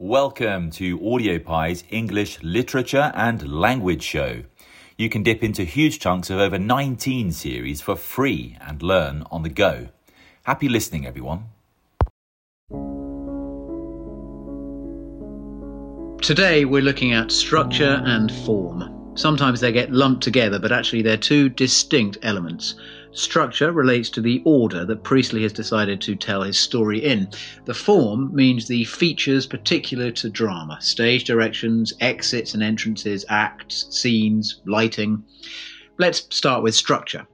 Welcome to Audiopi's English Literature and Language Show. You can dip into huge chunks of over 19 series for free and learn on the go. Happy listening, everyone. Today we're looking at structure and form. Sometimes they get lumped together, but actually they're two distinct elements. Structure relates to the order that Priestley has decided to tell his story in. The form means the features particular to drama stage directions, exits and entrances, acts, scenes, lighting. Let's start with structure.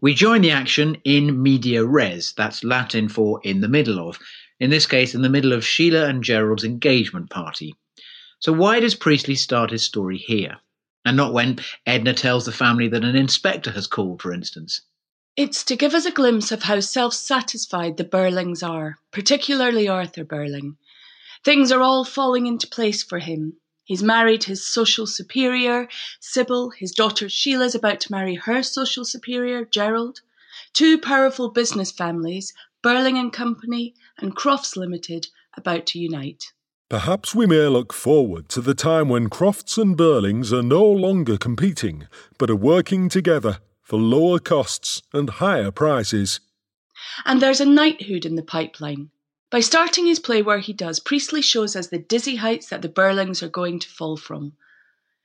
We join the action in media res, that's Latin for in the middle of. In this case, in the middle of Sheila and Gerald's engagement party. So, why does Priestley start his story here? And not when Edna tells the family that an inspector has called, for instance. It's to give us a glimpse of how self satisfied the Birlings are, particularly Arthur Birling. Things are all falling into place for him. He's married his social superior, Sybil. His daughter Sheila's about to marry her social superior, Gerald. Two powerful business families, Birling and Company and Crofts Limited, about to unite. Perhaps we may look forward to the time when Crofts and Birlings are no longer competing, but are working together for lower costs and higher prices. And there's a knighthood in the pipeline. By starting his play where he does, Priestley shows us the dizzy heights that the Birlings are going to fall from.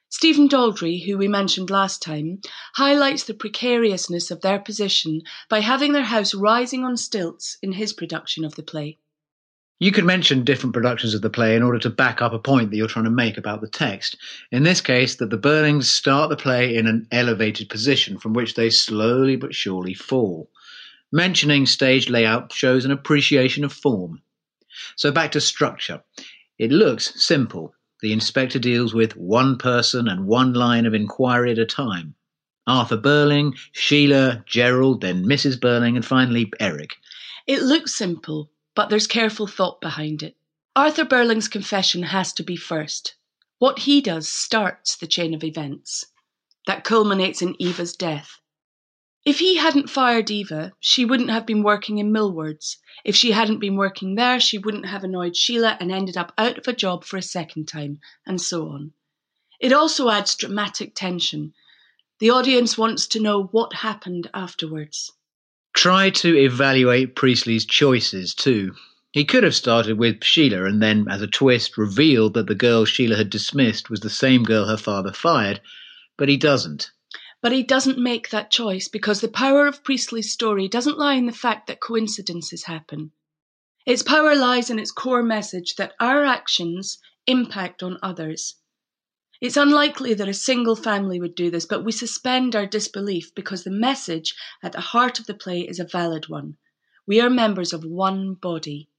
Stephen Daldry, who we mentioned last time, highlights the precariousness of their position by having their house rising on stilts in his production of the play. You could mention different productions of the play in order to back up a point that you're trying to make about the text. In this case, that the Birlings start the play in an elevated position from which they slowly but surely fall. Mentioning stage layout shows an appreciation of form. So back to structure. It looks simple. The inspector deals with one person and one line of inquiry at a time. Arthur Birling, Sheila, Gerald, then Mrs. Birling, and finally Eric. It looks simple, but there's careful thought behind it. Arthur Birling's confession has to be first. What he does starts the chain of events that culminates in Eva's death. If he hadn't fired Eva, she wouldn't have been working in Millwards. If she hadn't been working there, she wouldn't have annoyed Sheila and ended up out of a job for a second time, and so on. It also adds dramatic tension. The audience wants to know what happened afterwards. Try to evaluate Priestley's choices too. He could have started with Sheila and then, as a twist, revealed that the girl Sheila had dismissed was the same girl her father fired, but he doesn't. But he doesn't make that choice because the power of Priestley's story doesn't lie in the fact that coincidences happen. Its power lies in its core message that our actions impact on others. It's unlikely that a single family would do this, but we suspend our disbelief because the message at the heart of the play is a valid one. We are members of one body.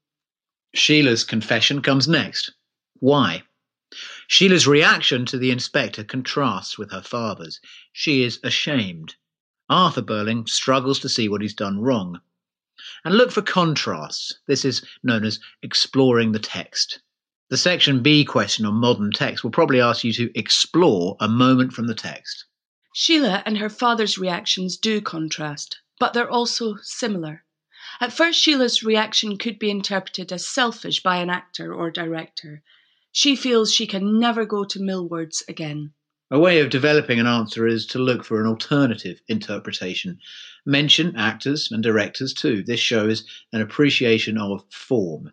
Sheila's confession comes next. Why? Sheila's reaction to the inspector contrasts with her father's. She is ashamed. Arthur Birling struggles to see what he's done wrong. And look for contrasts. This is known as exploring the text. The section B question on modern text will probably ask you to explore a moment from the text. Sheila and her father's reactions do contrast, but they're also similar. At first, Sheila's reaction could be interpreted as selfish by an actor or director. She feels she can never go to Millwards again. A way of developing an answer is to look for an alternative interpretation. Mention actors and directors too. This shows an appreciation of form.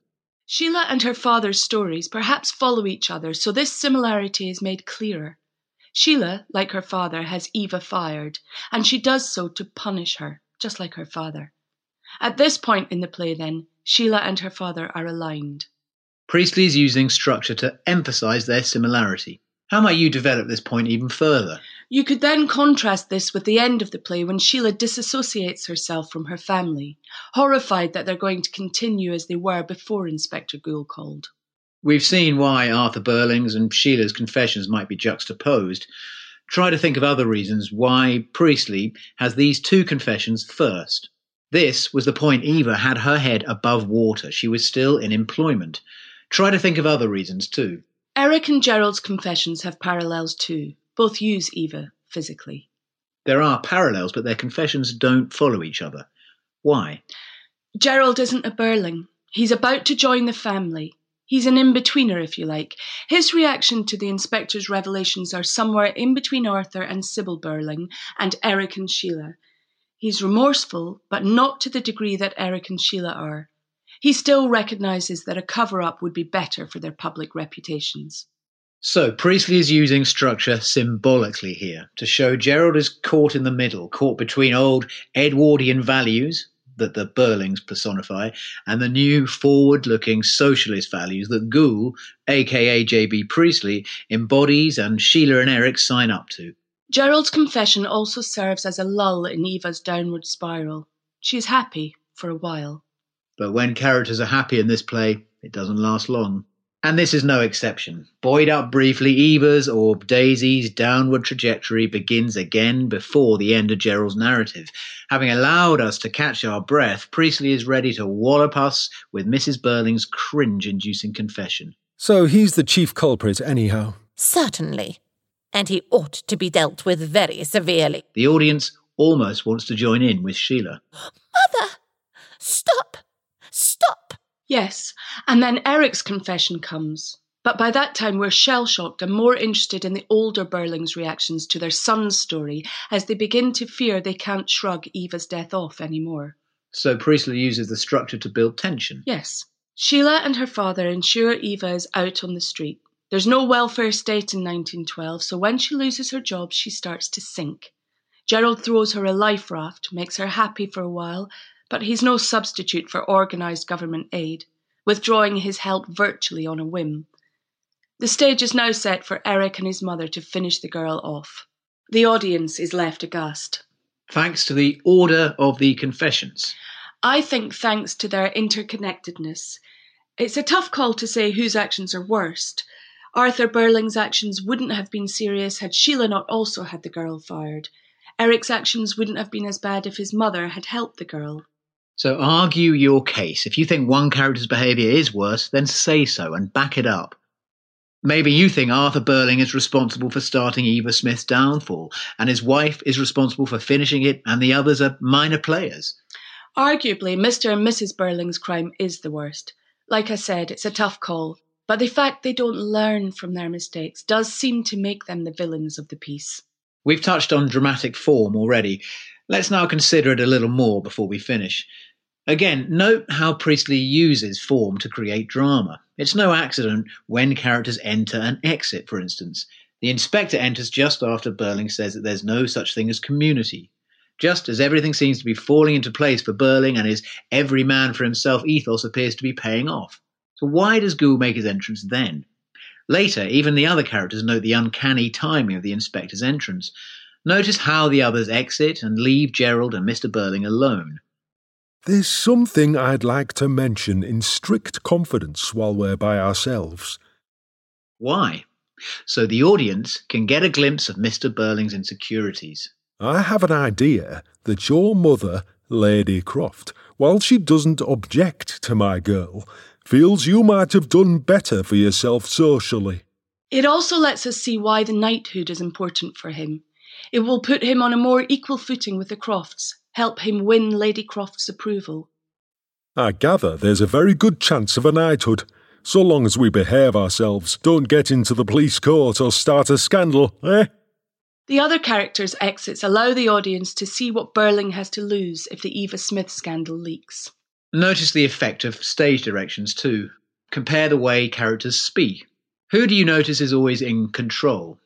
Sheila and her father's stories perhaps follow each other, so this similarity is made clearer. Sheila, like her father, has Eva fired, and she does so to punish her, just like her father. At this point in the play, then, Sheila and her father are aligned. Priestley is using structure to emphasize their similarity. How might you develop this point even further? You could then contrast this with the end of the play when Sheila disassociates herself from her family, horrified that they're going to continue as they were before Inspector Goole called. We've seen why Arthur Birling's and Sheila's confessions might be juxtaposed. Try to think of other reasons why Priestley has these two confessions first. This was the point Eva had her head above water. She was still in employment. Try to think of other reasons too. Eric and Gerald's confessions have parallels too. Both use Eva physically. There are parallels, but their confessions don't follow each other. Why? Gerald isn't a Birling. He's about to join the family. He's an in betweener, if you like. His reaction to the inspector's revelations are somewhere in between Arthur and Sybil Birling and Eric and Sheila. He's remorseful, but not to the degree that Eric and Sheila are. He still recognises that a cover up would be better for their public reputations. So, Priestley is using structure symbolically here to show Gerald is caught in the middle, caught between old Edwardian values, that the Birlings personify, and the new forward looking socialist values that Goole, aka J.B. Priestley, embodies and Sheila and Eric sign up to. Gerald's confession also serves as a lull in Eva's downward spiral. She is happy for a while. But when characters are happy in this play, it doesn't last long. And this is no exception. Buoyed up briefly, Eva's or Daisy's downward trajectory begins again before the end of Gerald's narrative. Having allowed us to catch our breath, Priestley is ready to wallop us with Mrs. Birling's cringe inducing confession. So he's the chief culprit, anyhow. Certainly. And he ought to be dealt with very severely. The audience almost wants to join in with Sheila. Mother! Stop! Stop! Yes, and then Eric's confession comes. But by that time, we're shell shocked and more interested in the older Birlings' reactions to their son's story as they begin to fear they can't shrug Eva's death off anymore. So Priestley uses the structure to build tension. Yes. Sheila and her father ensure Eva is out on the street. There's no welfare state in 1912, so when she loses her job, she starts to sink. Gerald throws her a life raft, makes her happy for a while, but he's no substitute for organised government aid, withdrawing his help virtually on a whim. The stage is now set for Eric and his mother to finish the girl off. The audience is left aghast. Thanks to the order of the confessions. I think thanks to their interconnectedness. It's a tough call to say whose actions are worst. Arthur Birling's actions wouldn't have been serious had Sheila not also had the girl fired. Eric's actions wouldn't have been as bad if his mother had helped the girl. So argue your case. If you think one character's behaviour is worse, then say so and back it up. Maybe you think Arthur Birling is responsible for starting Eva Smith's downfall, and his wife is responsible for finishing it, and the others are minor players. Arguably, Mr. and Mrs. Birling's crime is the worst. Like I said, it's a tough call, but the fact they don't learn from their mistakes does seem to make them the villains of the piece. We've touched on dramatic form already. Let's now consider it a little more before we finish. Again, note how Priestley uses form to create drama. It's no accident when characters enter and exit, for instance. The inspector enters just after Birling says that there's no such thing as community. Just as everything seems to be falling into place for Birling and his every man for himself ethos appears to be paying off. So why does Goole make his entrance then? Later, even the other characters note the uncanny timing of the inspector's entrance. Notice how the others exit and leave Gerald and Mr. Birling alone. There's something I'd like to mention in strict confidence while we're by ourselves. Why? So the audience can get a glimpse of Mr. Birling's insecurities. I have an idea that your mother, Lady Croft, while she doesn't object to my girl, feels you might have done better for yourself socially. It also lets us see why the knighthood is important for him. It will put him on a more equal footing with the Crofts, help him win Lady Croft's approval. I gather there's a very good chance of a knighthood, so long as we behave ourselves, don't get into the police court or start a scandal, eh? The other characters' exits allow the audience to see what Birling has to lose if the Eva Smith scandal leaks. Notice the effect of stage directions too. Compare the way characters speak. Who do you notice is always in control?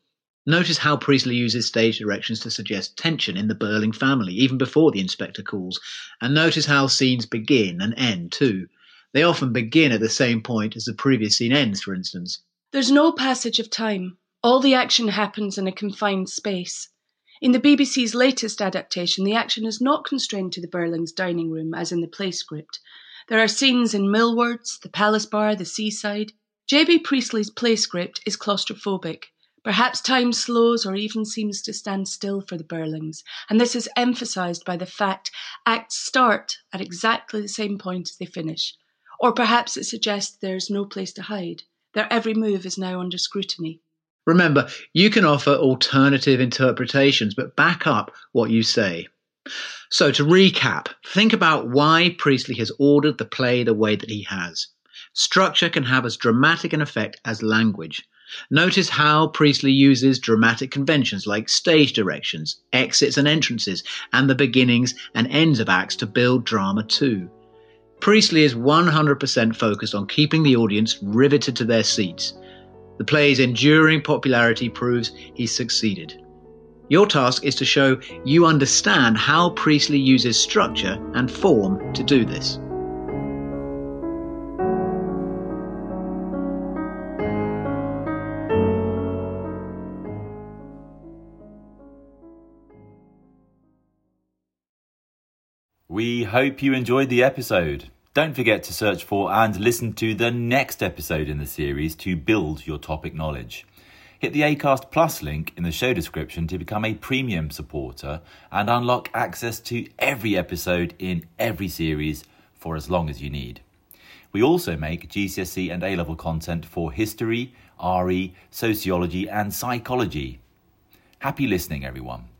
Notice how Priestley uses stage directions to suggest tension in the Birling family, even before the inspector calls. And notice how scenes begin and end, too. They often begin at the same point as the previous scene ends, for instance. There's no passage of time. All the action happens in a confined space. In the BBC's latest adaptation, the action is not constrained to the Birling's dining room, as in the play script. There are scenes in Millwards, the Palace Bar, the seaside. J.B. Priestley's play script is claustrophobic. Perhaps time slows or even seems to stand still for the Birlings, and this is emphasized by the fact acts start at exactly the same point as they finish. Or perhaps it suggests there's no place to hide. Their every move is now under scrutiny. Remember, you can offer alternative interpretations, but back up what you say. So, to recap, think about why Priestley has ordered the play the way that he has. Structure can have as dramatic an effect as language. Notice how Priestley uses dramatic conventions like stage directions, exits and entrances, and the beginnings and ends of acts to build drama too. Priestley is 100% focused on keeping the audience riveted to their seats. The play's enduring popularity proves he succeeded. Your task is to show you understand how Priestley uses structure and form to do this. We hope you enjoyed the episode. Don't forget to search for and listen to the next episode in the series to build your topic knowledge. Hit the ACAST Plus link in the show description to become a premium supporter and unlock access to every episode in every series for as long as you need. We also make GCSE and A level content for history, RE, sociology, and psychology. Happy listening, everyone.